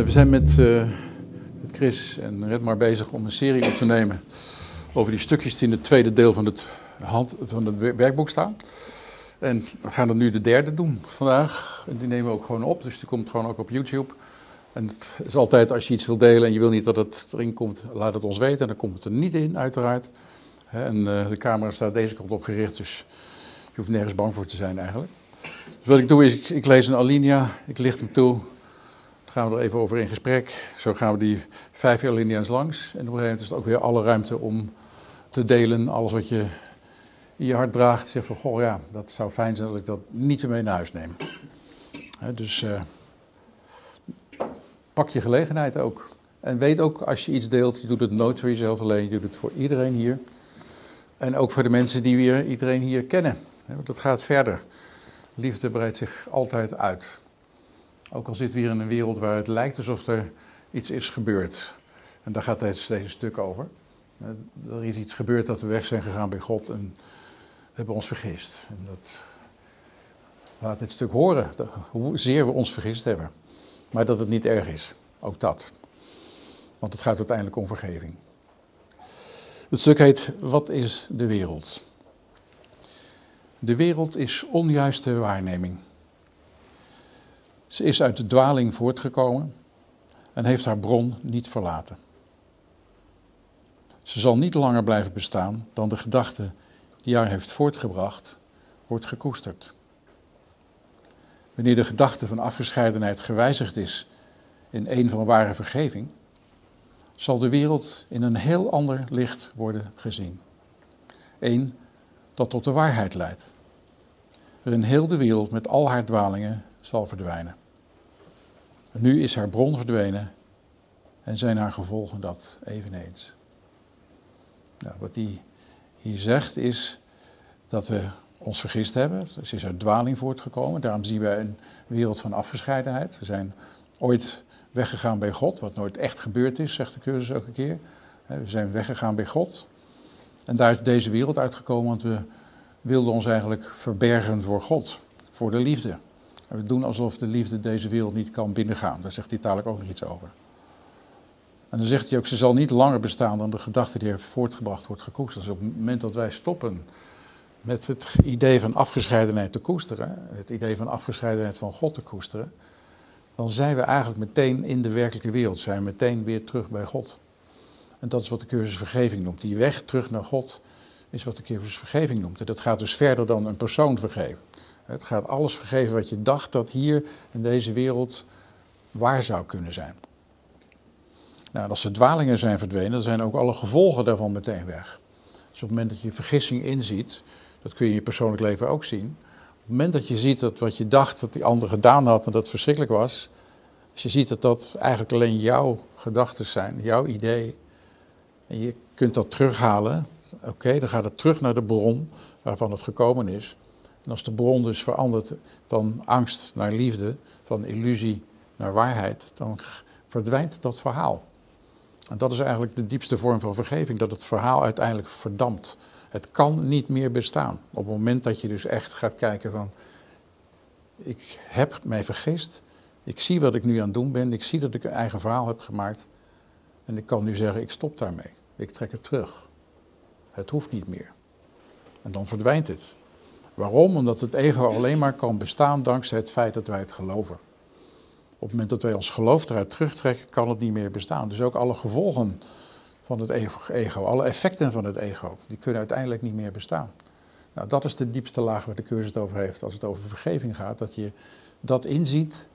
we zijn met, met Chris en Redmar bezig om een serie op te nemen over die stukjes die in het tweede deel van het, hand, van het werkboek staan. En we gaan er nu de derde doen vandaag. En die nemen we ook gewoon op, dus die komt gewoon ook op YouTube. En het is altijd als je iets wil delen en je wil niet dat het erin komt, laat het ons weten. En dan komt het er niet in, uiteraard. En uh, de camera staat deze kant op gericht, dus je hoeft nergens bang voor te zijn eigenlijk. Dus wat ik doe is, ik lees een alinea, ik licht hem toe. Gaan we er even over in gesprek. Zo gaan we die vijf alinea's langs. En op een gegeven moment is het ook weer alle ruimte om te delen. Alles wat je in je hart draagt. Zeg van, goh ja, dat zou fijn zijn dat ik dat niet mee naar huis neem. dus uh, pak je gelegenheid ook. En weet ook, als je iets deelt, je doet het nooit voor jezelf alleen. Je doet het voor iedereen hier. En ook voor de mensen die weer iedereen hier kennen. Want dat gaat verder. Liefde breidt zich altijd uit. Ook al zitten we hier in een wereld waar het lijkt alsof er iets is gebeurd. En daar gaat deze, stuk over. Er is iets gebeurd dat we weg zijn gegaan bij God en hebben ons vergist. En dat laat dit stuk horen, hoe zeer we ons vergist hebben. Maar dat het niet erg is, ook dat. Want het gaat uiteindelijk om vergeving. Het stuk heet Wat is de wereld? De wereld is onjuiste waarneming. Ze is uit de dwaling voortgekomen en heeft haar bron niet verlaten. Ze zal niet langer blijven bestaan dan de gedachte die haar heeft voortgebracht, wordt gekoesterd. Wanneer de gedachte van afgescheidenheid gewijzigd is in een van ware vergeving, zal de wereld in een heel ander licht worden gezien. Eén dat tot de waarheid leidt, waarin heel de wereld met al haar dwalingen zal verdwijnen. Nu is haar bron verdwenen en zijn haar gevolgen dat eveneens. Nou, wat hij hier zegt is dat we ons vergist hebben. Ze is uit dwaling voortgekomen. Daarom zien we een wereld van afgescheidenheid. We zijn ooit weggegaan bij God, wat nooit echt gebeurd is, zegt de cursus een keer. We zijn weggegaan bij God. En daar is deze wereld uitgekomen, want we wilden ons eigenlijk verbergen voor God, voor de liefde. En we doen alsof de liefde deze wereld niet kan binnengaan. Daar zegt hij dadelijk ook nog iets over. En dan zegt hij ook, ze zal niet langer bestaan dan de gedachte die er voortgebracht wordt gekoesterd. Dus op het moment dat wij stoppen met het idee van afgescheidenheid te koesteren, het idee van afgescheidenheid van God te koesteren, dan zijn we eigenlijk meteen in de werkelijke wereld, zijn we meteen weer terug bij God. En dat is wat de cursus vergeving noemt. Die weg terug naar God is wat de cursus vergeving noemt. En dat gaat dus verder dan een persoon vergeven. Het gaat alles vergeven wat je dacht dat hier in deze wereld waar zou kunnen zijn. Nou, als de dwalingen zijn verdwenen, dan zijn ook alle gevolgen daarvan meteen weg. Dus op het moment dat je vergissing inziet, dat kun je in je persoonlijk leven ook zien. Op het moment dat je ziet dat wat je dacht dat die ander gedaan had en dat verschrikkelijk was, als je ziet dat dat eigenlijk alleen jouw gedachten zijn, jouw idee, en je kunt dat terughalen, oké, dan gaat het terug naar de bron waarvan het gekomen is. En als de bron dus verandert van angst naar liefde, van illusie naar waarheid, dan verdwijnt dat verhaal. En dat is eigenlijk de diepste vorm van vergeving, dat het verhaal uiteindelijk verdampt. Het kan niet meer bestaan. Op het moment dat je dus echt gaat kijken van, ik heb mij vergist, ik zie wat ik nu aan het doen ben, ik zie dat ik een eigen verhaal heb gemaakt. En ik kan nu zeggen, ik stop daarmee. Ik trek het terug. Het hoeft niet meer. En dan verdwijnt het. Waarom? Omdat het ego alleen maar kan bestaan dankzij het feit dat wij het geloven. Op het moment dat wij ons geloof eruit terugtrekken, kan het niet meer bestaan. Dus ook alle gevolgen van het ego, alle effecten van het ego, die kunnen uiteindelijk niet meer bestaan. Nou, dat is de diepste laag waar de cursus het over heeft als het over vergeving gaat. Dat je dat inziet,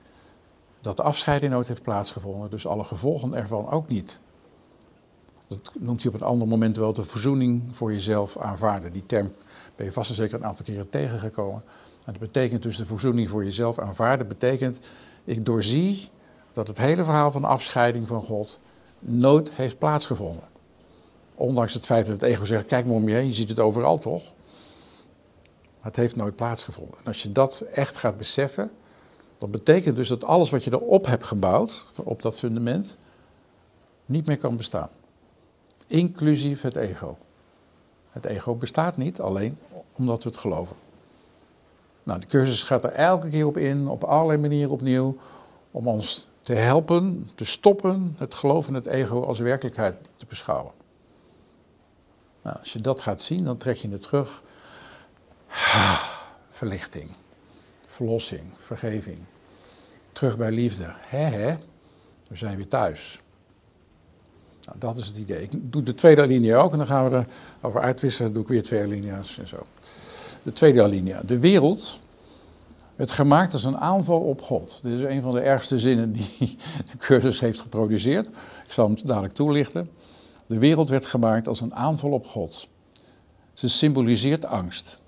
dat de afscheiding nooit heeft plaatsgevonden, dus alle gevolgen ervan ook niet. Dat noemt hij op een ander moment wel de verzoening voor jezelf aanvaarden. Die term ben je vast en zeker een aantal keren tegengekomen. En dat betekent dus de verzoening voor jezelf aanvaarden, betekent ik doorzie dat het hele verhaal van de afscheiding van God nooit heeft plaatsgevonden. Ondanks het feit dat het ego zegt, kijk maar om je heen, je ziet het overal toch? Maar het heeft nooit plaatsgevonden. En als je dat echt gaat beseffen, dan betekent dus dat alles wat je erop hebt gebouwd, op dat fundament, niet meer kan bestaan. Inclusief het ego. Het ego bestaat niet alleen omdat we het geloven. Nou, de cursus gaat er elke keer op in, op allerlei manieren opnieuw, om ons te helpen, te stoppen het geloof in het ego als werkelijkheid te beschouwen. Nou, als je dat gaat zien, dan trek je het terug. Verlichting, verlossing, vergeving. Terug bij liefde. Hè? We zijn weer thuis. Nou, dat is het idee. Ik doe de tweede alinea ook en dan gaan we erover uitwisselen. Dan doe ik weer twee alinea's en zo. De tweede alinea. De wereld werd gemaakt als een aanval op God. Dit is een van de ergste zinnen die de cursus heeft geproduceerd. Ik zal hem dadelijk toelichten. De wereld werd gemaakt als een aanval op God. Ze symboliseert angst.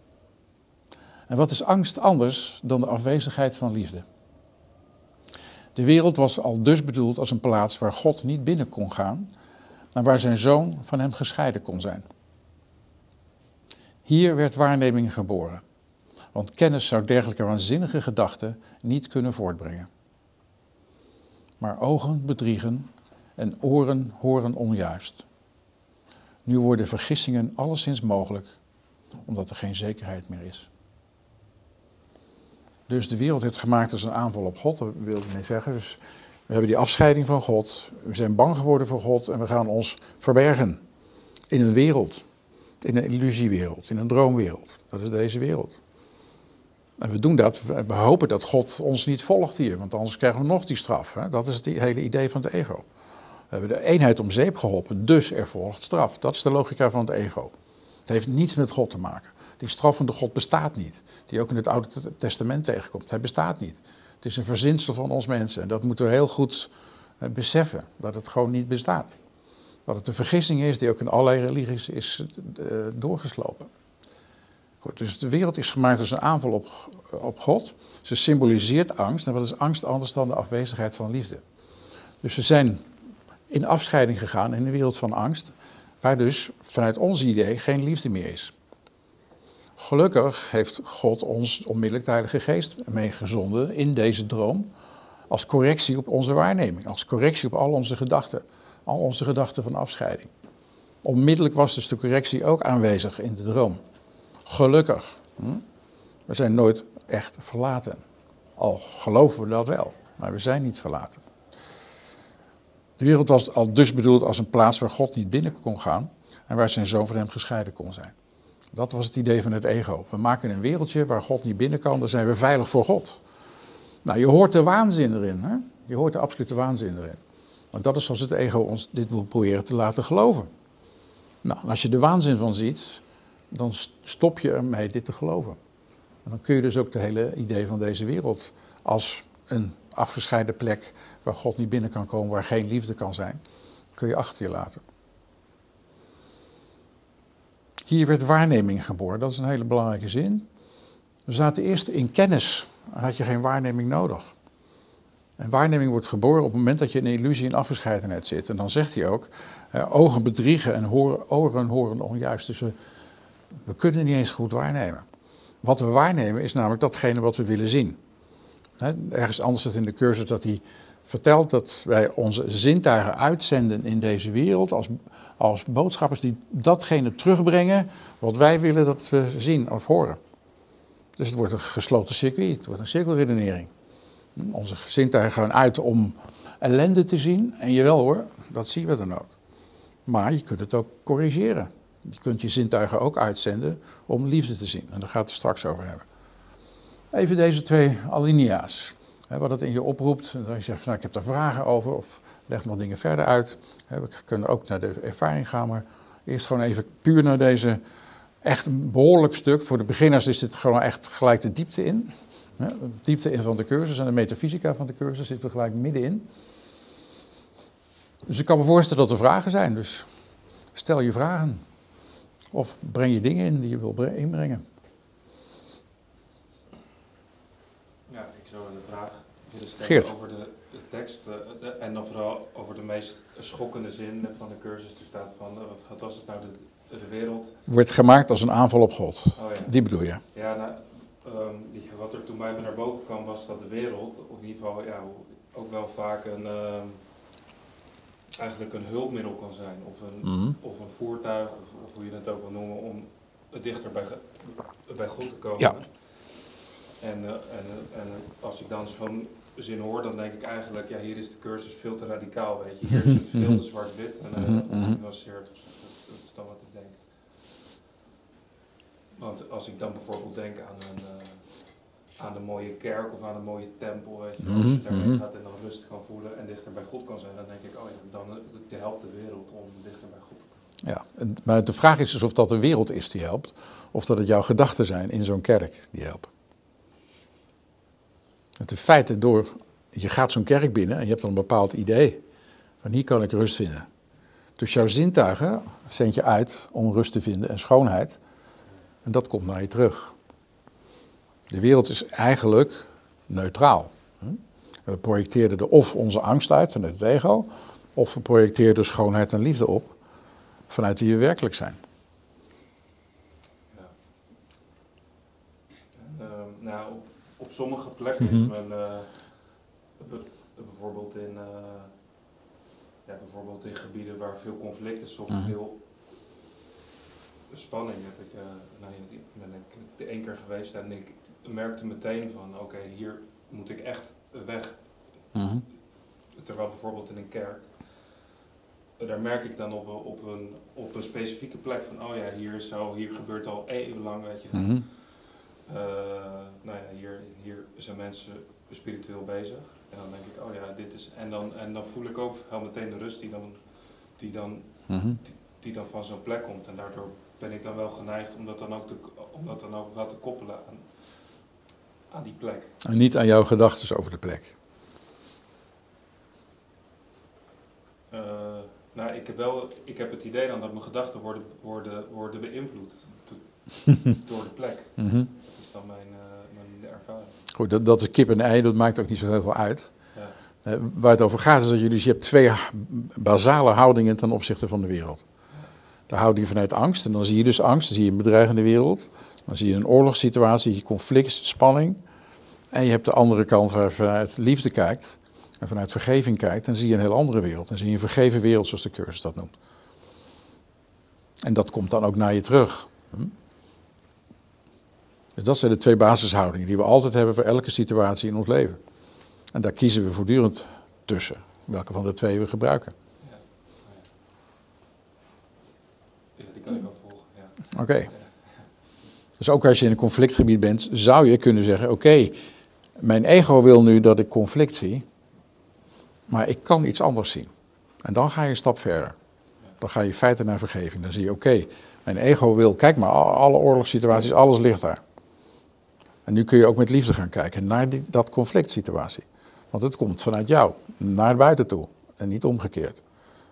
En wat is angst anders dan de afwezigheid van liefde? De wereld was al dus bedoeld als een plaats waar God niet binnen kon gaan en waar zijn zoon van hem gescheiden kon zijn. Hier werd waarneming geboren, want kennis zou dergelijke waanzinnige gedachten niet kunnen voortbrengen. Maar ogen bedriegen en oren horen onjuist. Nu worden vergissingen alleszins mogelijk, omdat er geen zekerheid meer is. Dus de wereld werd gemaakt als een aanval op God, dat wil ik mee zeggen. Dus we hebben die afscheiding van God, we zijn bang geworden voor God en we gaan ons verbergen in een wereld, in een illusiewereld, in een droomwereld. Dat is deze wereld. En we doen dat, we hopen dat God ons niet volgt hier, want anders krijgen we nog die straf. Hè? Dat is het hele idee van het ego. We hebben de eenheid om zeep geholpen, dus er volgt straf. Dat is de logica van het ego. Het heeft niets met God te maken. Die straffende God bestaat niet, die ook in het Oude Testament tegenkomt. Hij bestaat niet. Het is een verzinsel van ons mensen en dat moeten we heel goed eh, beseffen, dat het gewoon niet bestaat. Dat het een vergissing is die ook in allerlei religies is uh, doorgeslopen. Goed, dus de wereld is gemaakt als een aanval op, op God. Ze symboliseert angst. En wat is angst anders dan de afwezigheid van liefde? Dus we zijn in afscheiding gegaan in een wereld van angst, waar dus vanuit ons idee geen liefde meer is. Gelukkig heeft God ons onmiddellijk de Heilige Geest meegezonden in deze droom. Als correctie op onze waarneming, als correctie op al onze gedachten. Al onze gedachten van afscheiding. Onmiddellijk was dus de correctie ook aanwezig in de droom. Gelukkig. Hm? We zijn nooit echt verlaten. Al geloven we dat wel, maar we zijn niet verlaten. De wereld was al dus bedoeld als een plaats waar God niet binnen kon gaan en waar zijn zoon van hem gescheiden kon zijn. Dat was het idee van het ego. We maken een wereldje waar God niet binnen kan, dan zijn we veilig voor God. Nou, je hoort de waanzin erin. Hè? Je hoort de absolute waanzin erin. Want dat is zoals het ego ons dit wil proberen te laten geloven. Nou, als je de waanzin van ziet, dan stop je ermee dit te geloven. En dan kun je dus ook de hele idee van deze wereld als een afgescheiden plek waar God niet binnen kan komen, waar geen liefde kan zijn, kun je achter je laten. Hier werd waarneming geboren, dat is een hele belangrijke zin. We zaten eerst in kennis, dan had je geen waarneming nodig. En waarneming wordt geboren op het moment dat je in illusie en afgescheidenheid zit. En dan zegt hij ook, ogen bedriegen en horen, oren horen onjuist. Dus we, we kunnen niet eens goed waarnemen. Wat we waarnemen is namelijk datgene wat we willen zien. ergens anders staat in de cursus dat hij vertelt dat wij onze zintuigen uitzenden in deze wereld als, als boodschappers die datgene terugbrengen wat wij willen dat we zien of horen. Dus het wordt een gesloten circuit, het wordt een cirkelredenering. Onze zintuigen gaan uit om ellende te zien en jawel hoor, dat zien we dan ook. Maar je kunt het ook corrigeren. Je kunt je zintuigen ook uitzenden om liefde te zien. En daar gaat het straks over hebben. Even deze twee alinea's wat het in je oproept. En dan je zegt, van, nou, ik heb daar vragen over of leg nog dingen verder uit. we kunnen ook naar de ervaring gaan, maar eerst gewoon even puur naar deze echt een behoorlijk stuk. Voor de beginners is dit gewoon echt gelijk de diepte in. de diepte in van de cursus en de metafysica van de cursus zitten we gelijk middenin. Dus ik kan me voorstellen dat er vragen zijn, dus stel je vragen. Of breng je dingen in die je wil inbrengen. Geert. over de tekst uh, en dan vooral over de meest schokkende zin van de cursus. Er staat van, uh, wat was het nou, de, de wereld... Wordt gemaakt als een aanval op God. Oh, ja. Die bedoel je? Ja, nou, um, die, wat er toen bij me naar boven kwam was dat de wereld, of in ieder geval ja, ook wel vaak een... Uh, eigenlijk een hulpmiddel kan zijn, of een, mm -hmm. of een voertuig, of, of, hoe je het ook wil noemen, om dichter bij, bij God te komen. Ja. En, uh, en, en als ik dan zo'n zin hoor, dan denk ik eigenlijk, ja, hier is de cursus veel te radicaal, weet je. Hier is het veel te zwart-wit en uh, genuanceerd. Dat, dat is dan wat ik denk. Want als ik dan bijvoorbeeld denk aan een, uh, aan een mooie kerk of aan een mooie tempel, weet je, als je daarheen gaat en dan rustig kan voelen en dichter bij God kan zijn, dan denk ik, oh ja, dan helpt de wereld om dichter bij God te komen. Ja, maar de vraag is dus of dat de wereld is die helpt, of dat het jouw gedachten zijn in zo'n kerk die helpen. Het in feite door, je gaat zo'n kerk binnen en je hebt dan een bepaald idee. Van hier kan ik rust vinden. Dus jouw zintuigen zend je uit om rust te vinden en schoonheid. En dat komt naar je terug. De wereld is eigenlijk neutraal. We projecteerden er of onze angst uit vanuit het ego, of we projecteerden schoonheid en liefde op vanuit wie we werkelijk zijn. Ja. En, uh, nou, op, op, sommige plekken mm -hmm. is men uh, bijvoorbeeld in, uh, ja, bijvoorbeeld in gebieden waar veel conflict is of -hmm. veel spanning heb ik, nou, ben ik de één keer geweest en ik merkte meteen van oké, okay, hier moet ik echt weg. -hmm. Terwijl bijvoorbeeld in een kerk daar merk ik dan op, op, een, op een specifieke plek van, oh ja, hier, zo, hier gebeurt al eeuwenlang, weet je. Mm -hmm. Uh, nou ja, hier, hier zijn mensen spiritueel bezig. En dan denk ik, oh ja, dit is. En dan, en dan voel ik ook heel meteen de rust die dan, die dan, mm -hmm. die, die, dan van zo'n plek komt. En daardoor ben ik dan wel geneigd om dat dan ook, te, om dat dan ook wel te koppelen aan, aan die plek. En niet aan jouw gedachten over de plek. Uh, nou, ik heb wel, ik heb het idee dan dat mijn gedachten worden, worden, worden beïnvloed door de plek. Mm -hmm. Dat is dan mijn, uh, mijn ervaring. Goed, dat, dat is kip en ei, dat maakt ook niet zo heel veel uit. Ja. Uh, waar het over gaat is dat je dus je hebt twee basale houdingen ten opzichte van de wereld. De houding vanuit angst, en dan zie je dus angst, dan zie je een bedreigende wereld. Dan zie je een oorlogssituatie, je conflict, spanning. En je hebt de andere kant waar je vanuit liefde kijkt en vanuit vergeving kijkt, dan zie je een heel andere wereld. Dan zie je een vergeven wereld, zoals de cursus dat noemt. En dat komt dan ook naar je terug. Hm? Dus dat zijn de twee basishoudingen die we altijd hebben voor elke situatie in ons leven. En daar kiezen we voortdurend tussen, welke van de twee we gebruiken. Ja, ja die kan ik wel volgen. Ja. Oké. Okay. Dus ook als je in een conflictgebied bent, zou je kunnen zeggen: Oké, mijn ego wil nu dat ik conflict zie. Maar ik kan iets anders zien. En dan ga je een stap verder. Dan ga je feiten naar vergeving. Dan zie je, oké, mijn ego wil, kijk maar, alle oorlogssituaties, alles ligt daar. En nu kun je ook met liefde gaan kijken naar die, dat conflict situatie. Want het komt vanuit jou, naar buiten toe. En niet omgekeerd.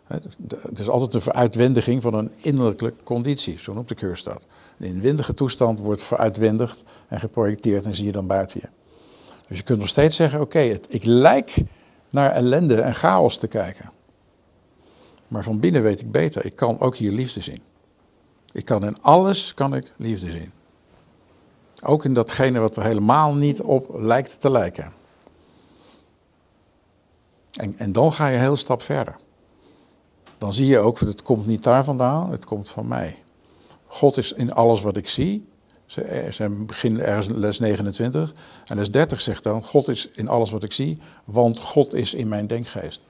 Het is altijd een veruitwendiging van een innerlijke conditie, zo op de keur staat. Een inwendige toestand wordt veruitwendigd en geprojecteerd en zie je dan buiten je. Dus je kunt nog steeds zeggen, oké, ik lijk naar ellende en chaos te kijken. Maar van binnen weet ik beter, ik kan ook hier liefde zien. Ik kan in alles kan ik liefde zien. Ook in datgene wat er helemaal niet op lijkt te lijken. En, en dan ga je een heel stap verder. Dan zie je ook, het komt niet daar vandaan, het komt van mij. God is in alles wat ik zie. Ze, ze begin ergens les 29. En les 30 zegt dan: God is in alles wat ik zie, want God is in mijn denkgeest.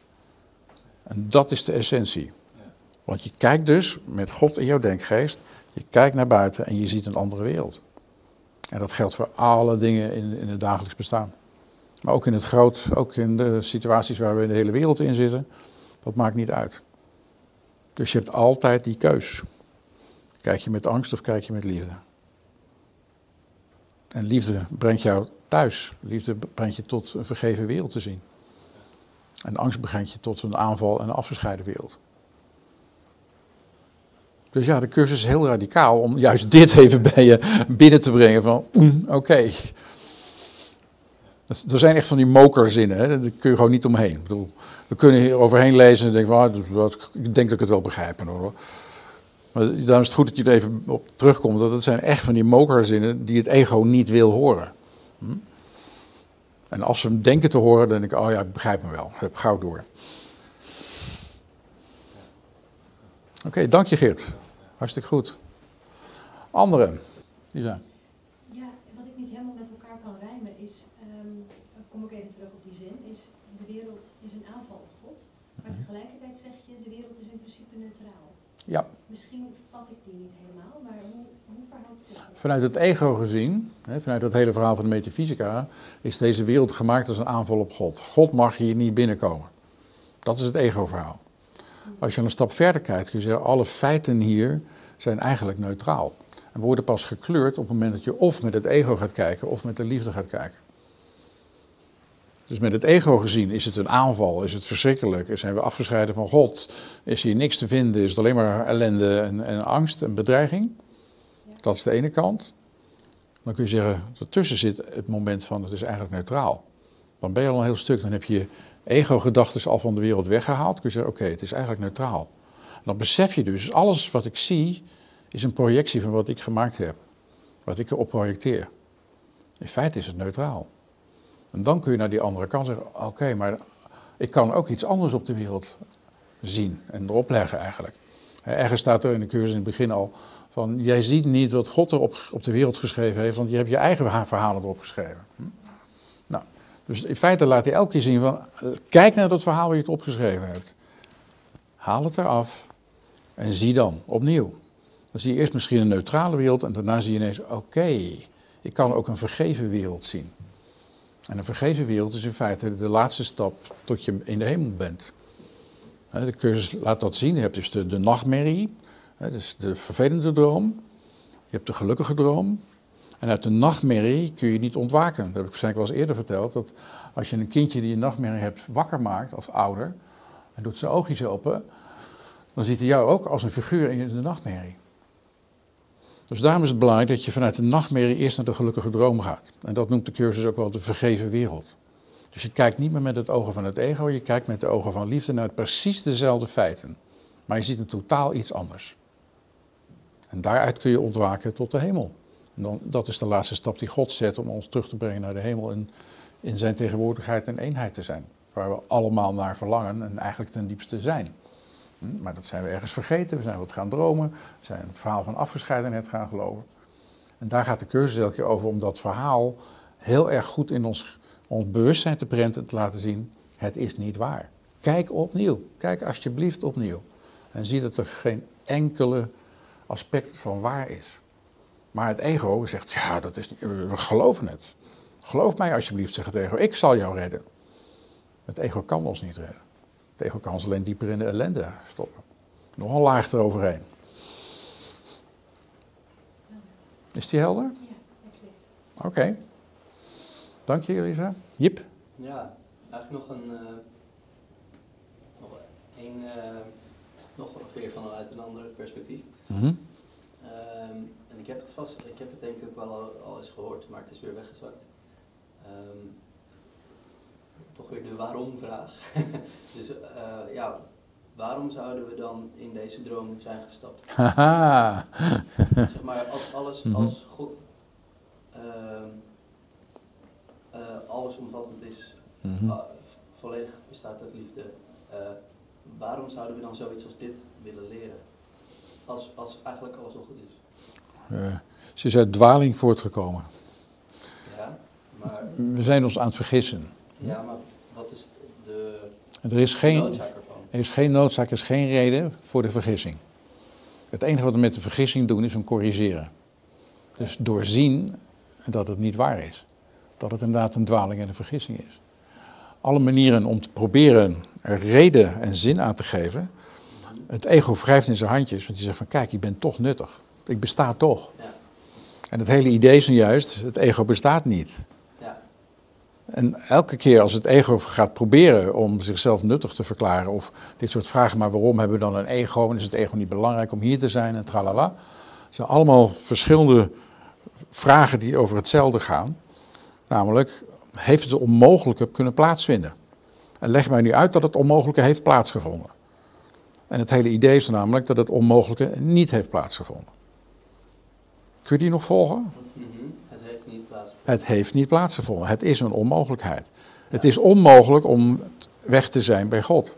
En dat is de essentie. Want je kijkt dus met God in jouw denkgeest, je kijkt naar buiten en je ziet een andere wereld. En dat geldt voor alle dingen in, in het dagelijks bestaan. Maar ook in het groot, ook in de situaties waar we in de hele wereld in zitten, dat maakt niet uit. Dus je hebt altijd die keus. Kijk je met angst of kijk je met liefde? En liefde brengt jou thuis. Liefde brengt je tot een vergeven wereld te zien. En angst brengt je tot een aanval en een afgescheiden wereld. Dus ja, de cursus is heel radicaal om juist dit even bij je binnen te brengen van, oké. Er zijn echt van die mokerzinnen, hè? daar kun je gewoon niet omheen. Ik bedoel, we kunnen hier overheen lezen en denken, van, ah, ik denk dat ik het wel begrijp. Hoor. Maar daarom is het goed dat je er even op terugkomt. Dat het zijn echt van die mokerzinnen die het ego niet wil horen. Hm? En als ze hem denken te horen, dan denk ik, oh ja, ik begrijp hem wel. Ik gauw door. Oké, dank je Geert. Hartstikke goed. Anderen, Lisa. Ja, wat ik niet helemaal met elkaar kan rijmen is, um, kom ik even terug op die zin, is de wereld is een aanval op God, maar mhm. tegelijkertijd zeg je de wereld is in principe neutraal. Ja. Misschien vat ik die niet helemaal, maar hoe, hoe verhoudt zich dat? Vanuit het ego gezien, hè, vanuit dat hele verhaal van de metafysica, is deze wereld gemaakt als een aanval op God. God mag hier niet binnenkomen. Dat is het ego-verhaal. Als je een stap verder kijkt, kun je zeggen, alle feiten hier zijn eigenlijk neutraal. En worden pas gekleurd op het moment dat je of met het ego gaat kijken of met de liefde gaat kijken. Dus met het ego gezien is het een aanval, is het verschrikkelijk, zijn we afgescheiden van God, is hier niks te vinden, is het alleen maar ellende en, en angst en bedreiging. Dat is de ene kant. Dan kun je zeggen, ertussen zit het moment van het is eigenlijk neutraal. Dan ben je al een heel stuk, dan heb je je ego-gedachten al van de wereld weggehaald. Kun je zeggen, oké, het is eigenlijk neutraal. dan besef je dus, alles wat ik zie is een projectie van wat ik gemaakt heb. Wat ik erop projecteer. In feite is het neutraal. En dan kun je naar die andere kant zeggen: oké, maar ik kan ook iets anders op de wereld zien en erop leggen eigenlijk. Ergens staat er in de cursus in het begin al van: jij ziet niet wat God er op, op de wereld geschreven heeft, want je hebt je eigen verhalen erop geschreven. Dus in feite laat hij elke keer zien van: kijk naar dat verhaal waar je het opgeschreven hebt. Haal het eraf en zie dan opnieuw. Dan zie je eerst misschien een neutrale wereld en daarna zie je ineens: oké, ik kan ook een vergeven wereld zien. En een vergeven wereld is in feite de laatste stap tot je in de hemel bent. De cursus laat dat zien. Je hebt dus de, de nachtmerrie, dus de vervelende droom. Je hebt de gelukkige droom. En uit de nachtmerrie kun je niet ontwaken. Dat heb ik waarschijnlijk wel eens eerder verteld. Dat als je een kindje die een nachtmerrie hebt wakker maakt als ouder. En doet zijn oogjes open. Dan ziet hij jou ook als een figuur in de nachtmerrie. Dus daarom is het belangrijk dat je vanuit de nachtmerrie eerst naar de gelukkige droom gaat. En dat noemt de cursus ook wel de vergeven wereld. Dus je kijkt niet meer met het ogen van het ego, je kijkt met de ogen van liefde naar precies dezelfde feiten. Maar je ziet een totaal iets anders. En daaruit kun je ontwaken tot de hemel. Dan, dat is de laatste stap die God zet om ons terug te brengen naar de hemel en in zijn tegenwoordigheid en eenheid te zijn. Waar we allemaal naar verlangen en eigenlijk ten diepste zijn. Hm, maar dat zijn we ergens vergeten, we zijn wat gaan dromen, we zijn het verhaal van afgescheidenheid gaan geloven. En daar gaat de cursus over om dat verhaal heel erg goed in ons, ons bewustzijn te prenten en te laten zien, het is niet waar. Kijk opnieuw, kijk alsjeblieft opnieuw. En zie dat er geen enkele aspect van waar is. Maar het ego zegt, ja, dat is niet, we geloven het. Geloof mij alsjeblieft, zegt het ego, ik zal jou redden. Het ego kan ons niet redden. Tegen kan ze alleen dieper in de ellende stoppen. Nog een laag eroverheen. Is die helder? Ja. Oké. Dank je, Elisa. Jip? Ja, eigenlijk nog een... Uh, nog een... Uh, nog weer vanuit een ander perspectief. Mm um, en ik heb het vast... Ik heb het denk ik wel al, al eens gehoord, maar het is weer weggezakt. Um, toch weer de waarom-vraag. dus uh, ja, waarom zouden we dan in deze droom zijn gestapt? zeg maar, als alles, mhm. als God uh, uh, allesomvattend is, mm volledig bestaat uit liefde, waarom zouden we dan zoiets als dit willen leren? Als, als eigenlijk alles al goed is. ze is uit dwaling voortgekomen. Ja, maar... We zijn ons aan het vergissen. Ja, maar wat is de, er is geen, noodzaak ervan? Er is geen noodzaak, er is geen reden voor de vergissing. Het enige wat we met de vergissing doen is hem corrigeren. Dus doorzien dat het niet waar is. Dat het inderdaad een dwaling en een vergissing is. Alle manieren om te proberen er reden en zin aan te geven. Het ego wrijft in zijn handjes, want hij zegt van kijk, ik ben toch nuttig. Ik besta toch. Ja. En het hele idee is nu juist, het ego bestaat niet. En elke keer als het ego gaat proberen om zichzelf nuttig te verklaren, of dit soort vragen, maar waarom hebben we dan een ego en is het ego niet belangrijk om hier te zijn en tralala. Het zijn allemaal verschillende vragen die over hetzelfde gaan. Namelijk, heeft het onmogelijke kunnen plaatsvinden? En leg mij nu uit dat het onmogelijke heeft plaatsgevonden. En het hele idee is namelijk dat het onmogelijke niet heeft plaatsgevonden. Kun je die nog volgen? Mhm. Het heeft niet plaatsgevonden. Het heeft niet plaatsgevonden. Het is een onmogelijkheid. Het is onmogelijk om weg te zijn bij God.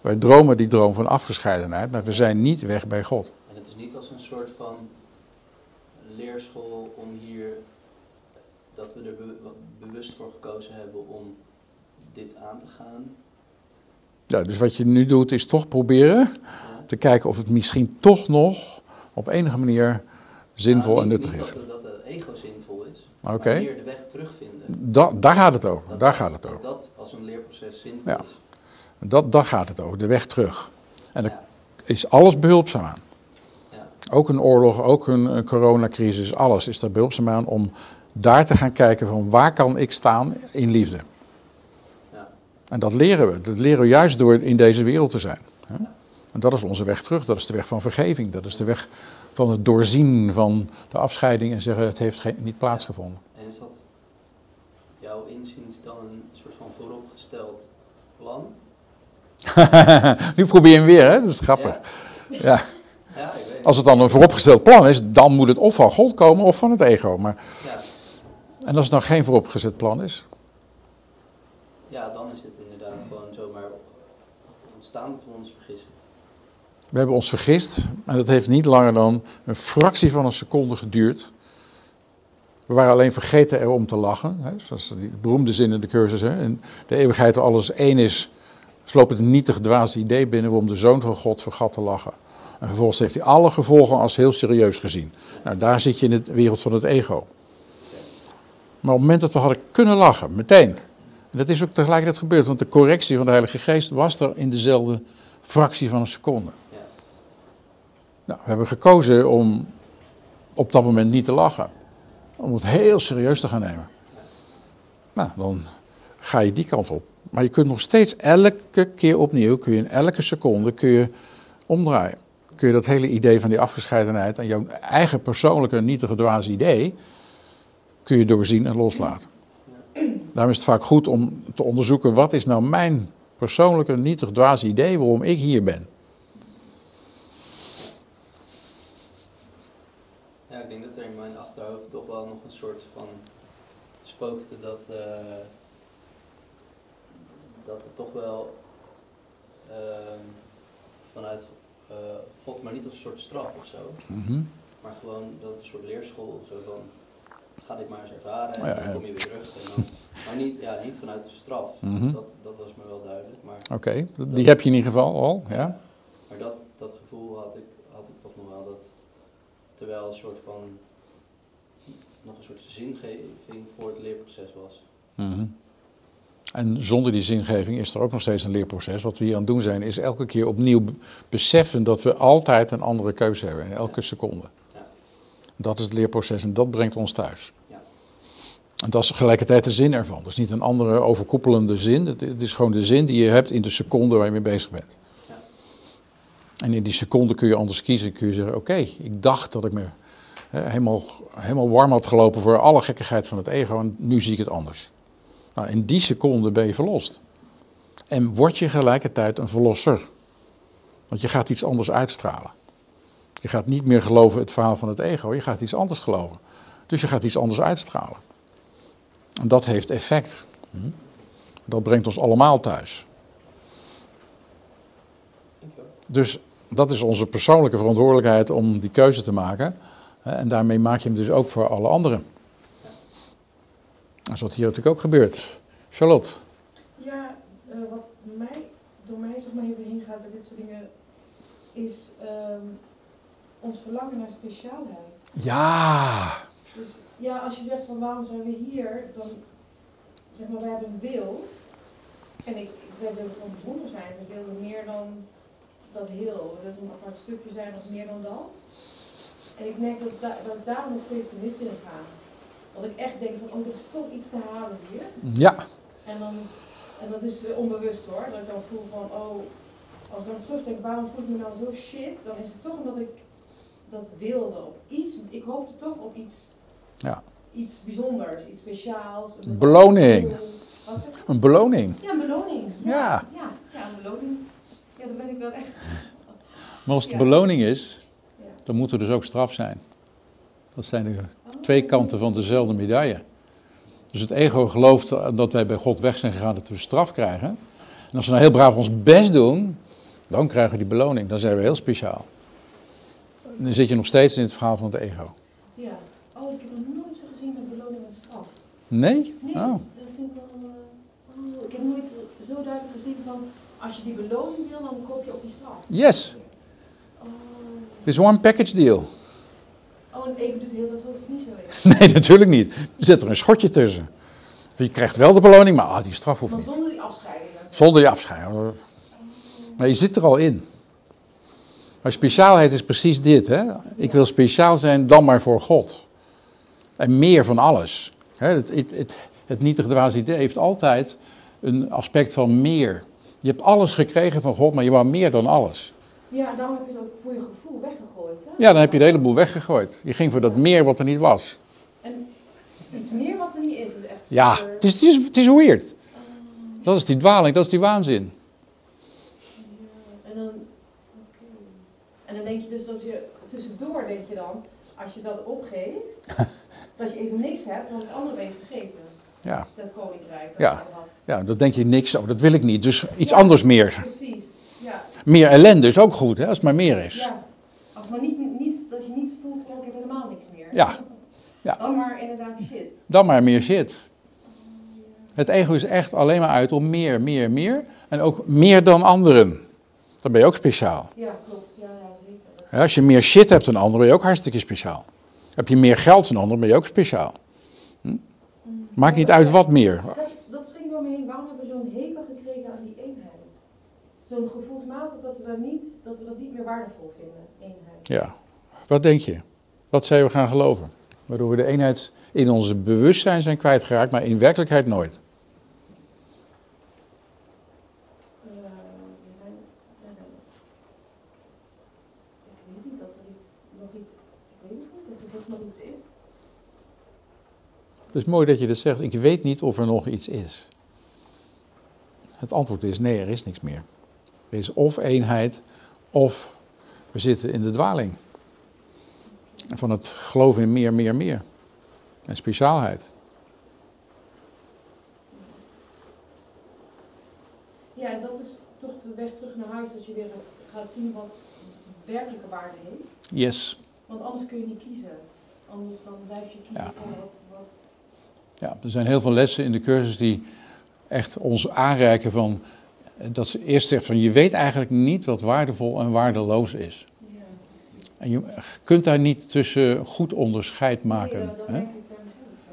Wij dromen die droom van afgescheidenheid, maar we zijn niet weg bij God. En het is niet als een soort van leerschool om hier, dat we er bewust voor gekozen hebben om dit aan te gaan. Ja, dus wat je nu doet is toch proberen te kijken of het misschien toch nog op enige manier zinvol Nou, en nuttig is. Dat, dat het ego zinvol is, Oké. meer de weg terugvinden. Da daar gaat het over. Dat- Daar gaat het over. Dat als een leerproces zinvol Ja. is. Dat, daar gaat het over. De weg terug. En er Ja. is alles behulpzaam aan. Ja. Ook een oorlog, ook een, een coronacrisis, alles is daar behulpzaam aan om daar te gaan kijken van waar kan ik staan in liefde. En dat leren we. Dat leren we juist door in deze wereld te zijn. En dat is onze weg terug. Dat is de weg van vergeving. Dat is de weg van het doorzien van de afscheiding en zeggen het heeft geen, niet plaatsgevonden. En is dat jouw inziens dan een soort van vooropgesteld plan? nu probeer je hem weer, hè? Dat is grappig. Ja, Ja. ja ik weet Als het dan een vooropgesteld plan is, dan moet het of van God komen of van het ego. Maar, Ja. en als het dan geen vooropgezet plan is, ja, dan is het dat we ons vergissen. we hebben ons vergist. En dat heeft niet langer dan een fractie van een seconde geduurd. We waren alleen vergeten erom te lachen. Hè? Zoals die beroemde zin in de cursus. Hè? In de eeuwigheid waar alles één is, sloop het een nietig dwaze idee binnen waarom de Zoon van God vergat te lachen. En vervolgens heeft hij alle gevolgen als heel serieus gezien. Nou, daar zit je in de wereld van het ego. Maar op het moment dat we hadden kunnen lachen, meteen. En dat is ook tegelijkertijd gebeurd, want de correctie van de Heilige Geest was er in dezelfde fractie van een seconde. Nou, we hebben gekozen om op dat moment niet te lachen. Om het heel serieus te gaan nemen. Nou, dan ga je die kant op. Maar je kunt nog steeds elke keer opnieuw, kun je in elke seconde kun je omdraaien. Kun je dat hele idee van die afgescheidenheid en jouw eigen persoonlijke nietige dwaze idee, kun je doorzien en loslaten. Daarom is het vaak goed om te onderzoeken, wat is nou mijn persoonlijke nietig dwaze idee waarom ik hier ben. Ja, ik denk dat er in mijn achterhoofd toch wel nog een soort van spookte dat, eh, dat het toch wel ehm, vanuit eh, God, maar niet als een soort straf of zo, Mhm. maar gewoon dat het een soort leerschool, zo van ga dit maar eens ervaren en Ja, dan kom je weer terug. En dan, maar niet, ja, niet vanuit de straf, Mhm. dat, dat was me wel duidelijk, Oké, die heb je in ieder geval al, ja. maar dat, dat gevoel had ik, had ik toch nog wel, dat terwijl een soort van nog een soort zingeving voor het leerproces was. Mhm. En zonder die zingeving is er ook nog steeds een leerproces. Wat we hier aan het doen zijn, is elke keer opnieuw be- beseffen dat we altijd een andere keuze hebben in elke seconde. Dat is het leerproces en dat brengt ons thuis. En dat is tegelijkertijd de zin ervan. Dus niet een andere overkoepelende zin. Het is gewoon de zin die je hebt in de seconde waar je mee bezig bent. Ja. En in die seconde kun je anders kiezen. Kun je zeggen, oké, ik dacht dat ik me helemaal, helemaal warm had gelopen voor alle gekkigheid van het ego. En nu zie ik het anders. Nou, in die seconde ben je verlost. En word je gelijkertijd een verlosser. Want je gaat iets anders uitstralen. Je gaat niet meer geloven het verhaal van het ego, je gaat iets anders geloven. Dus je gaat iets anders uitstralen. En dat heeft effect. Dat brengt ons allemaal thuis. Dus dat is onze persoonlijke verantwoordelijkheid om die keuze te maken. En daarmee maak je hem dus ook voor alle anderen. Dat is wat hier natuurlijk ook gebeurt. Charlotte. Ja, eh, wat mij, door mij zeg maar even heen gaat bij dit soort dingen, is ehm, ons verlangen naar speciaalheid. Ja. Dus ja, als je zegt van waarom zijn we hier, dan zeg maar, wij hebben een wil. En ik, wij willen gewoon bijzonder zijn. We willen meer dan dat heel. We willen een apart stukje zijn of meer dan dat. En ik merk dat, da- dat ik daar nog steeds de mist in ga. Dat ik echt denk van, oh, er is toch iets te halen hier. Ja. En, dan, en dat is eh, onbewust hoor. Dat ik dan voel van, oh, als ik dan terugdenk, waarom voel ik me nou zo shit? Dan is het toch omdat ik dat wilde op iets. Ik hoopte toch op iets. Iets bijzonders, iets speciaals. een Beloning. Een beloning. Ja, een beloning. Ja. Ja, ja, een beloning. Ja, daar ben ik wel echt. Maar als het Ja. beloning is, dan moet er dus ook straf zijn. Dat zijn de Oh. twee kanten van dezelfde medaille. Dus het ego gelooft dat wij bij God weg zijn gegaan, dat we straf krijgen. En als we nou heel braaf ons best doen, dan krijgen we die beloning. Dan zijn we heel speciaal. Dan zit je nog steeds in het verhaal van het ego. Ja. Oh, ik heb nog nooit zo gezien met beloning en straf. Nee? Nee, Oh. dat vind ik wel. eh, oh, ik heb nooit zo duidelijk gezien van. als je die beloning wil, dan koop je ook die straf. Yes, Oh, het is one package deal. oh en de hele tijd alsof het niet zo is. Nee, natuurlijk niet. Je zet er een schotje tussen. Je krijgt wel de beloning, maar ah, die straf hoeft Maar niet. zonder die afscheidingen. Zonder je afscheiden. Maar je zit er al in. Maar speciaalheid is precies dit. Hè? Ik wil speciaal zijn dan maar voor God. En meer van alles. Het, het, het, het idee heeft altijd een aspect van meer. Je hebt alles gekregen van God, maar je wou meer dan alles. Ja, daarom heb je dat voor je gevoel weggegooid. Hè? Ja, dan heb je de hele boel weggegooid. Je ging voor dat meer wat er niet was. En iets meer wat er niet is. is echt Ja, super- het is, het is, het is weird. Dat is die dwaling, dat is die waanzin. Ja, en dan. En dan denk je dus dat je, tussendoor denk je dan, als je dat opgeeft, dat je even niks hebt, want het andere ben je vergeten. Ja, Dat koninkrijk dat Ja. had. ja dan denk je niks, oh, dat wil ik niet. Dus iets Ja. anders meer. Precies, ja. Meer ellende is ook goed, hè, als het maar meer is. ja. Als maar niet, niet, dat je niet voelt van, oh, ik heb helemaal niks meer. Ja. Ja. Dan maar inderdaad shit. Dan maar meer shit. Het ego is echt alleen maar uit om meer, meer, meer. En ook meer dan anderen. Dan ben je ook speciaal. Ja, klopt. Ja, ja zeker. Hè, Als je meer shit hebt dan anderen, ben je ook hartstikke speciaal. Heb je meer geld dan anderen, ben je ook speciaal. Hm? Maakt niet uit wat meer. Dat, dat ging door me heen. Waarom hebben we zo'n hekel gekregen aan die eenheid? Zo'n gevoelsmatig dat we, dat niet, dat we dat niet meer waardevol vinden, eenheid. Ja. Wat denk je? Wat zijn we gaan geloven? Waardoor we de eenheid in onze bewustzijn zijn kwijtgeraakt, maar in werkelijkheid nooit. Eh, we zijn, ja, dan- ik weet niet dat er iets, nog iets, ik weet het niet, dat er toch nog iets is. Het is mooi dat je dat zegt. Ik weet niet of er nog iets is. Het antwoord is nee, er is niks meer. Er is of eenheid, of we zitten in de dwaling. Van het geloven in meer, meer, meer. En speciaalheid. Ja, en dat is toch de weg terug naar huis, dat je weer gaat, gaat zien wat werkelijke waarde heeft. Yes. Want anders kun je niet kiezen. Anders dan blijf je kiezen Ja. voor wat, wat... Ja, er zijn heel veel lessen in de cursus die echt ons aanreiken van... Dat ze eerst zegt van je weet eigenlijk niet wat waardevol en waardeloos is. Ja. En je kunt daar niet tussen goed onderscheid maken. Nee, hè?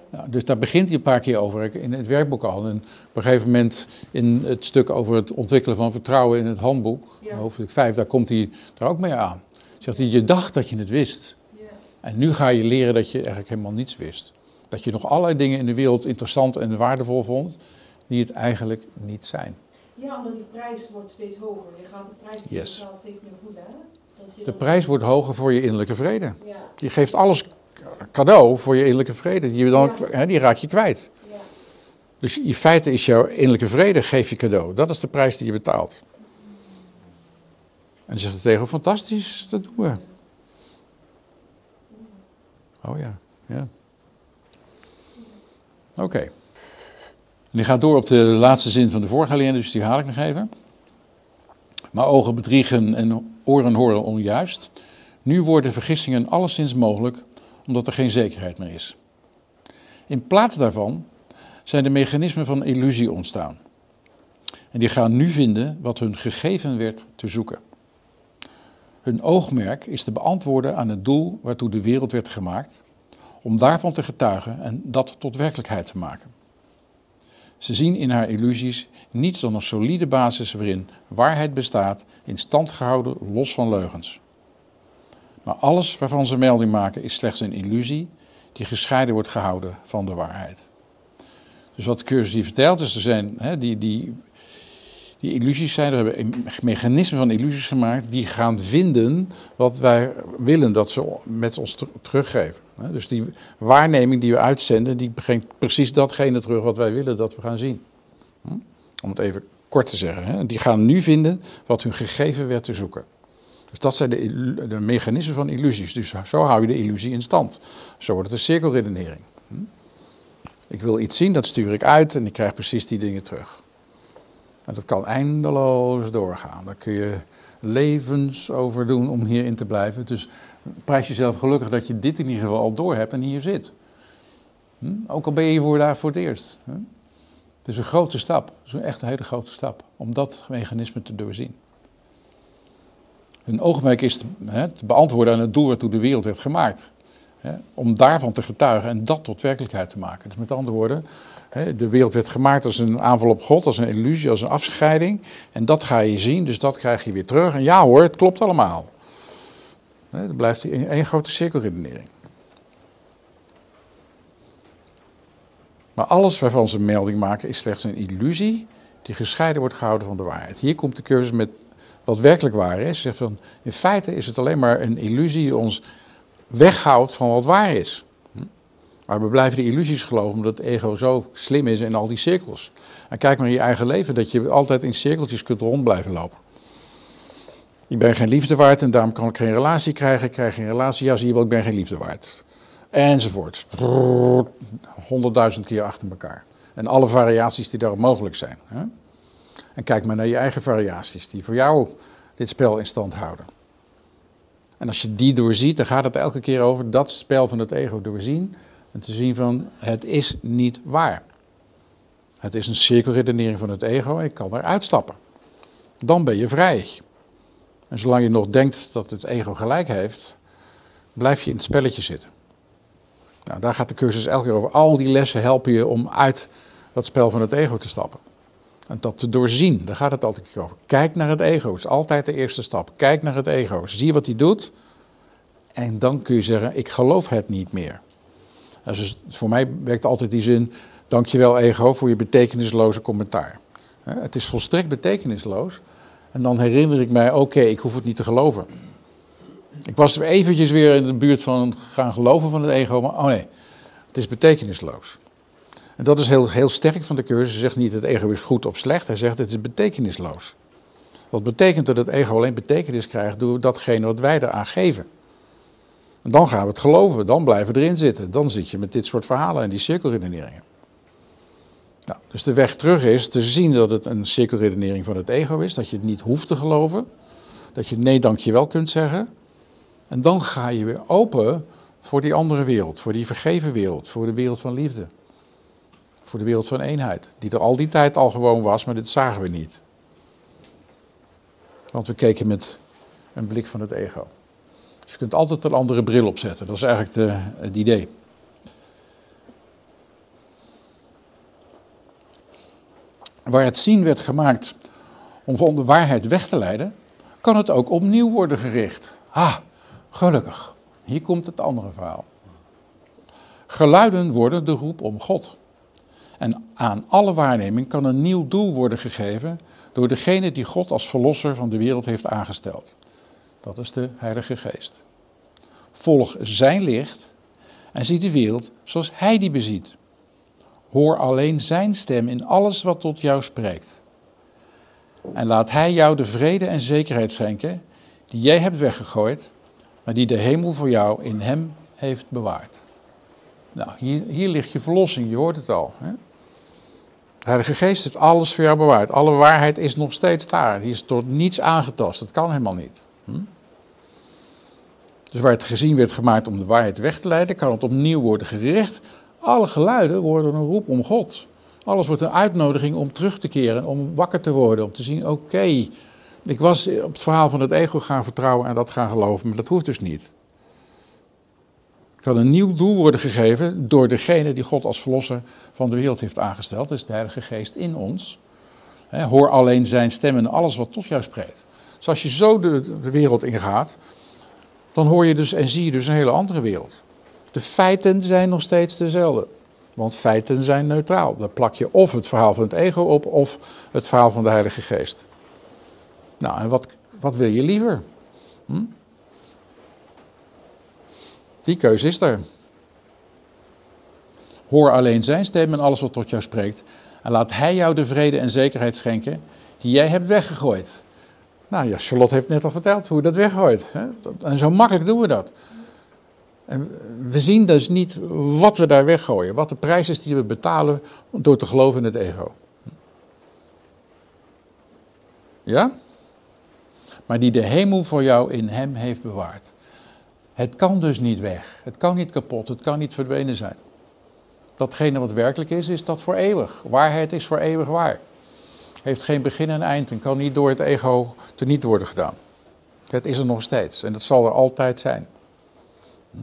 Nou, dus daar begint hij een paar keer over in het werkboek al. En op een gegeven moment in het stuk over het ontwikkelen van vertrouwen in het handboek, Ja. hoofdstuk 5, daar komt hij er ook mee aan. Zegt hij, je dacht dat je het wist. Ja. En nu ga je leren dat je eigenlijk helemaal niets wist. Dat je nog allerlei dingen in de wereld interessant en waardevol vond, die het eigenlijk niet zijn. ja, omdat die prijs wordt steeds hoger. Je gaat de prijs Yes. steeds meer voelen. Hè? Dat je De prijs wordt hoger voor je innerlijke vrede. Ja, Je geeft alles cadeau voor je innerlijke vrede. Die, dan, hè, die raak je kwijt. ja. Dus in feite is jouw innerlijke vrede, geef je cadeau. Dat is de prijs die je betaalt. En dan zegt tegen, fantastisch, dat doen we. Oh ja, ja. Oké. Die gaat door op de laatste zin van de vorige alinea, dus die haal ik nog even. Maar ogen bedriegen en oren horen onjuist. Nu worden vergissingen alleszins mogelijk, omdat er geen zekerheid meer is. In plaats daarvan zijn de mechanismen van illusie ontstaan. En die gaan nu vinden wat hun gegeven werd te zoeken. Hun oogmerk is te beantwoorden aan het doel waartoe de wereld werd gemaakt, om daarvan te getuigen en dat tot werkelijkheid te maken. Ze zien in haar illusies niets dan een solide basis waarin waarheid bestaat, in stand gehouden los van leugens. Maar alles waarvan ze melding maken is slechts een illusie die gescheiden wordt gehouden van de waarheid. Dus wat de cursus hier vertelt, is er zijn hè, die, die, die illusies zijn, er hebben mechanismen van illusies gemaakt die gaan vinden wat wij willen dat ze met ons ter- teruggeven. Dus die waarneming die we uitzenden, die brengt precies datgene terug wat wij willen dat we gaan zien. Hm? Om het even kort te zeggen. Die gaan nu vinden wat hun gegeven werd te zoeken. Dus dat zijn de, de mechanismen van illusies. Dus zo hou je de illusie in stand. Zo wordt het een cirkelredenering. Hm? Ik wil iets zien, dat stuur ik uit en ik krijg precies die dingen terug. Dat kan eindeloos doorgaan. Daar kun je levens over doen om hierin te blijven. Dus prijs jezelf gelukkig dat je dit in ieder geval al door hebt en hier zit. Hm? Ook al ben je voor daar voor het eerst. Hm? Het is een grote stap. Het is echt een hele grote stap. Om dat mechanisme te doorzien. Hun oogmerk is te, hè, te beantwoorden aan het doel waartoe de wereld werd gemaakt. Hè, om daarvan te getuigen en dat tot werkelijkheid te maken. Dus met andere woorden, de wereld werd gemaakt als een aanval op God, als een illusie, als een afscheiding. En dat ga je zien, dus dat krijg je weer terug. En ja hoor, het klopt allemaal. Dat blijft één grote cirkelredenering. Maar alles waarvan ze melding maken is slechts een illusie die gescheiden wordt gehouden van de waarheid. Hier komt de cursus met wat werkelijk waar is. Zegt van, in feite is het alleen maar een illusie die ons weghoudt van wat waar is. Maar we blijven de illusies geloven omdat het ego zo slim is in al die cirkels. En kijk maar in je eigen leven dat je altijd in cirkeltjes kunt rond blijven lopen. Ik ben geen liefde waard en daarom kan ik geen relatie krijgen. Ik krijg geen relatie, ja zie je wel, ik ben geen liefde waard. Enzovoort. Honderdduizend keer achter elkaar. En alle variaties die daarop mogelijk zijn. Hè? En kijk maar naar je eigen variaties die voor jou dit spel in stand houden. En als je die doorziet, dan gaat het elke keer over dat spel van het ego doorzien. En te zien van, het is niet waar. Het is een cirkelredenering van het ego en ik kan eruit stappen. Dan ben je vrij. En zolang je nog denkt dat het ego gelijk heeft, blijf je in het spelletje zitten. Nou, daar gaat de cursus elke keer over. Al die lessen helpen je om uit dat spel van het ego te stappen. En dat te doorzien, daar gaat het altijd over. Kijk naar het ego, dat is altijd de eerste stap. Kijk naar het ego, zie wat hij doet. En dan kun je zeggen, ik geloof het niet meer. Dus voor mij werkt altijd die zin, dankjewel ego voor je betekenisloze commentaar. Het is volstrekt betekenisloos. En dan herinner ik mij, oké, ik hoef het niet te geloven. Ik was eventjes weer in de buurt van gaan geloven van het ego, maar oh nee, het is betekenisloos. En dat is heel, heel sterk van de cursus. Hij zegt niet het ego is goed of slecht, hij zegt het is betekenisloos. Wat betekent dat het ego alleen betekenis krijgt door datgene wat wij eraan geven. En dan gaan we het geloven, dan blijven we erin zitten. Dan zit je met dit soort verhalen en die cirkelredeneringen. Nou, dus de weg terug is te zien dat het een cirkelredenering van het ego is, dat je het niet hoeft te geloven, dat je nee dankjewel kunt zeggen. En dan ga je weer open voor die andere wereld, voor die vergeven wereld, voor de wereld van liefde. Voor de wereld van eenheid, die er al die tijd al gewoon was, maar dit zagen we niet. Want we keken met een blik van het ego. Dus je kunt altijd een andere bril opzetten, dat is eigenlijk de, het idee. Waar het zien werd gemaakt om van de waarheid weg te leiden, kan het ook opnieuw worden gericht. Ah, gelukkig. Hier komt het andere verhaal. Geluiden worden de roep om God. En aan alle waarneming kan een nieuw doel worden gegeven door degene die God als verlosser van de wereld heeft aangesteld. Dat is de Heilige Geest. Volg zijn licht en zie de wereld zoals hij die beziet. Hoor alleen zijn stem in alles wat tot jou spreekt. En laat hij jou de vrede en zekerheid schenken die jij hebt weggegooid, maar die de hemel voor jou in hem heeft bewaard. Nou, hier, hier ligt je verlossing, je hoort het al. Hè? De Heilige Geest heeft alles voor jou bewaard. Alle waarheid is nog steeds daar. Die is tot niets aangetast. Dat kan helemaal niet. Hm? Dus waar het gezien werd gemaakt om de waarheid weg te leiden, kan het opnieuw worden gericht. Alle geluiden worden een roep om God. Alles wordt een uitnodiging om terug te keren, om wakker te worden, om te zien: oké, ik was op het verhaal van het ego gaan vertrouwen en dat gaan geloven, maar dat hoeft dus niet kan een nieuw doel worden gegeven door degene die God als verlosser van de wereld heeft aangesteld. Dus de Heilige Geest in ons. hoor alleen zijn stem en alles wat tot jou spreekt. Dus als je zo de, de wereld ingaat, dan hoor je dus en zie je dus een hele andere wereld. De feiten zijn nog steeds dezelfde. Want feiten zijn neutraal. Dan plak je of het verhaal van het ego op of het verhaal van de Heilige Geest. Nou, en wat, wat wil je liever? Hm? Die keuze is er. Hoor alleen zijn stem en alles wat tot jou spreekt. En laat hij jou de vrede en zekerheid schenken die jij hebt weggegooid. Nou ja, Charlotte heeft net al verteld hoe dat weggooit. Hè? En zo makkelijk doen we dat. En we zien dus niet wat we daar weggooien. Wat de prijs is die we betalen door te geloven in het ego. Ja? Maar die de hemel voor jou in hem heeft bewaard. Het kan dus niet weg. Het kan niet kapot. Het kan niet verdwenen zijn. datgene wat werkelijk is, is dat voor eeuwig. Waarheid is voor eeuwig waar. Heeft geen begin en eind en kan niet door het ego teniet worden gedaan. Het is er nog steeds en dat zal er altijd zijn. Hm?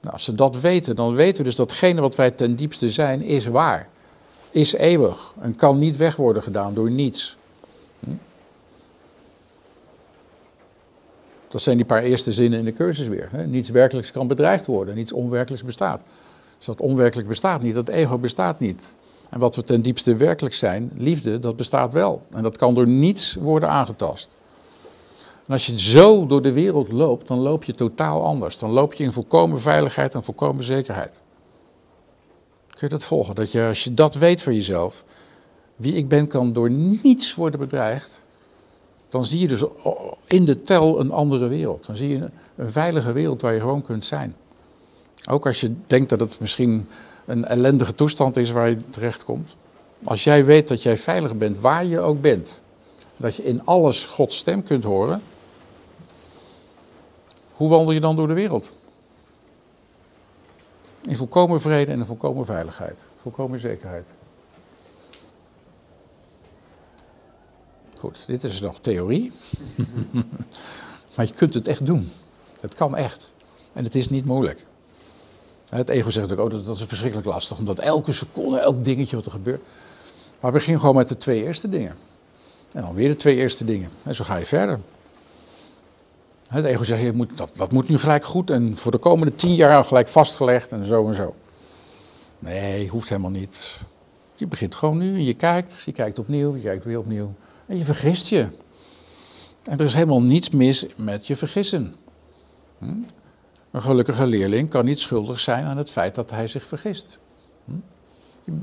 Nou, als ze dat weten, dan weten we dus datgene wat wij ten diepste zijn, is waar. Is eeuwig en kan niet weg worden gedaan door niets. Hm? Dat zijn die paar eerste zinnen in de cursus weer. Niets werkelijks kan bedreigd worden, niets onwerkelijks bestaat. Dus dat onwerkelijk bestaat niet, dat ego bestaat niet. En wat we ten diepste werkelijk zijn, liefde, dat bestaat wel. En dat kan door niets worden aangetast. En als je zo door de wereld loopt, dan loop je totaal anders. Dan loop je in volkomen veiligheid en volkomen zekerheid. Kun je dat volgen? Dat je, als je dat weet van jezelf, wie ik ben kan door niets worden bedreigd, dan zie je dus in de tel een andere wereld. Dan zie je een veilige wereld waar je gewoon kunt zijn. Ook als je denkt dat het misschien een ellendige toestand is waar je terecht komt. Als jij weet dat jij veilig bent waar je ook bent, dat je in alles Gods stem kunt horen, hoe wandel je dan door de wereld? In volkomen vrede en in volkomen veiligheid, volkomen zekerheid. Goed, dit is nog theorie. maar je kunt het echt doen. Het kan echt. En het is niet moeilijk. Het ego zegt ook, oh, dat, is verschrikkelijk lastig, omdat elke seconde, elk dingetje wat er gebeurt. Maar begin gewoon met de twee eerste dingen. En dan weer de twee eerste dingen. En zo ga je verder. Het ego zegt, je moet, dat, dat moet nu gelijk goed en voor de komende tien jaar gelijk vastgelegd en zo en zo. Nee, hoeft helemaal niet. Je begint gewoon nu en je kijkt, je kijkt opnieuw, je kijkt weer opnieuw. En je vergist je. En er is helemaal niets mis met je vergissen. Hm? Een gelukkige leerling kan niet schuldig zijn aan het feit dat hij zich vergist. Hm?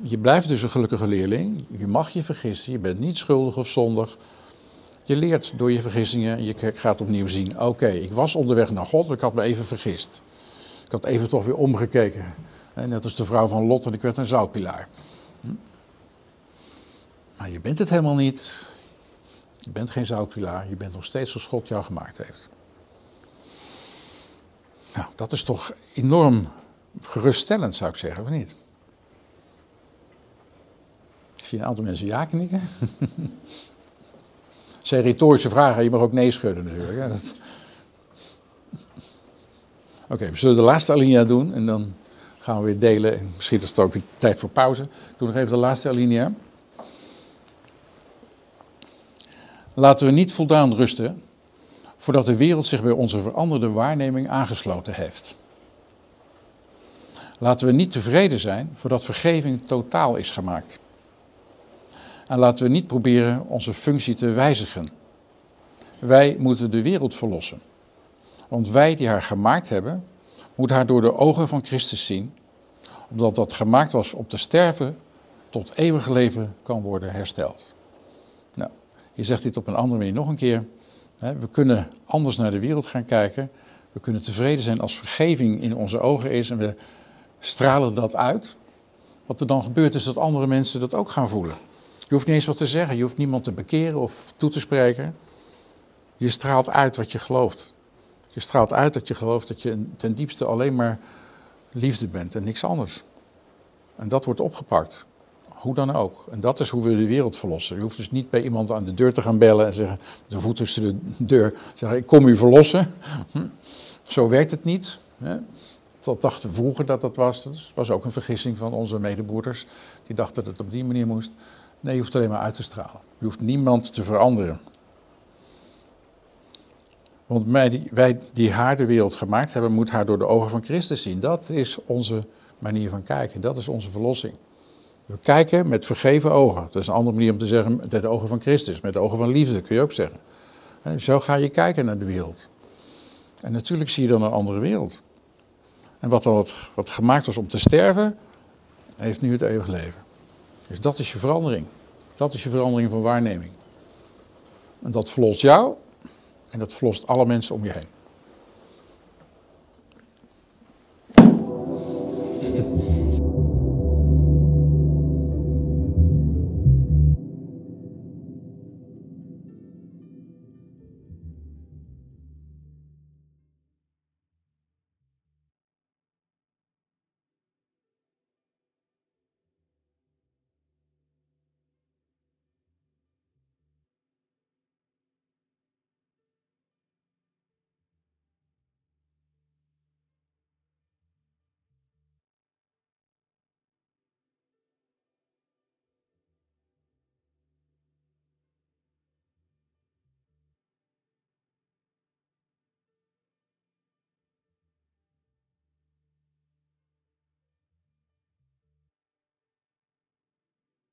Je blijft dus een gelukkige leerling. Je mag je vergissen. Je bent niet schuldig of zondig. Je leert door je vergissingen. Je gaat opnieuw zien: oké, ik was onderweg naar God, ik had me even vergist. Ik had even toch weer omgekeken. Net als de vrouw van Lot en ik werd een zoutpilaar. Hm? Maar je bent het helemaal niet. Je bent geen zoutpilaar. Je bent nog steeds zoals God jou gemaakt heeft. Nou, dat is toch enorm geruststellend, zou ik zeggen, of niet? Ik zie een aantal mensen ja knikken. zijn retorische vragen, je mag ook nee schudden natuurlijk. Dat... Oké, we zullen de laatste alinea doen en dan gaan we weer delen. En misschien is het ook weer tijd voor pauze. Doe nog even de laatste alinea. Laten we niet voldaan rusten voordat de wereld zich bij onze veranderde waarneming aangesloten heeft. Laten we niet tevreden zijn voordat vergeving totaal is gemaakt. En laten we niet proberen onze functie te wijzigen. Wij moeten de wereld verlossen. Want wij die haar gemaakt hebben, moeten haar door de ogen van Christus zien, omdat dat gemaakt was om te sterven, tot eeuwig leven kan worden hersteld. Nou, je zegt dit op een andere manier nog een keer. We kunnen anders naar de wereld gaan kijken. We kunnen tevreden zijn als vergeving in onze ogen is en we stralen dat uit. Wat er dan gebeurt is dat andere mensen dat ook gaan voelen. Je hoeft niet eens wat te zeggen, je hoeft niemand te bekeren of toe te spreken. Je straalt uit wat je gelooft. Je straalt uit dat je gelooft dat je ten diepste alleen maar liefde bent en niks anders. En dat wordt opgepakt. Hoe dan ook. En dat is hoe we de wereld verlossen. Je hoeft dus niet bij iemand aan de deur te gaan bellen en zeggen, de voet tussen de deur, zeggen, ik kom u verlossen. Hm? Zo werkt het niet. Hè? Dat dachten vroeger dat dat was. Dat was ook een vergissing van onze medebroeders. Die dachten dat het op die manier moest. Nee, je hoeft alleen maar uit te stralen. Je hoeft niemand te veranderen. Want wij die, wij die haar de wereld gemaakt hebben, moet haar door de ogen van Christus zien. Dat is onze manier van kijken. Dat is onze verlossing. We kijken met vergeven ogen. Dat is een andere manier om te zeggen met de ogen van Christus, met de ogen van liefde kun je ook zeggen. Zo ga je kijken naar de wereld. En natuurlijk zie je dan een andere wereld. En wat dan wat, gemaakt was om te sterven, heeft nu het eeuwig leven. Dus dat is je verandering. Dat is je verandering van waarneming. En dat verlost jou en dat verlost alle mensen om je heen.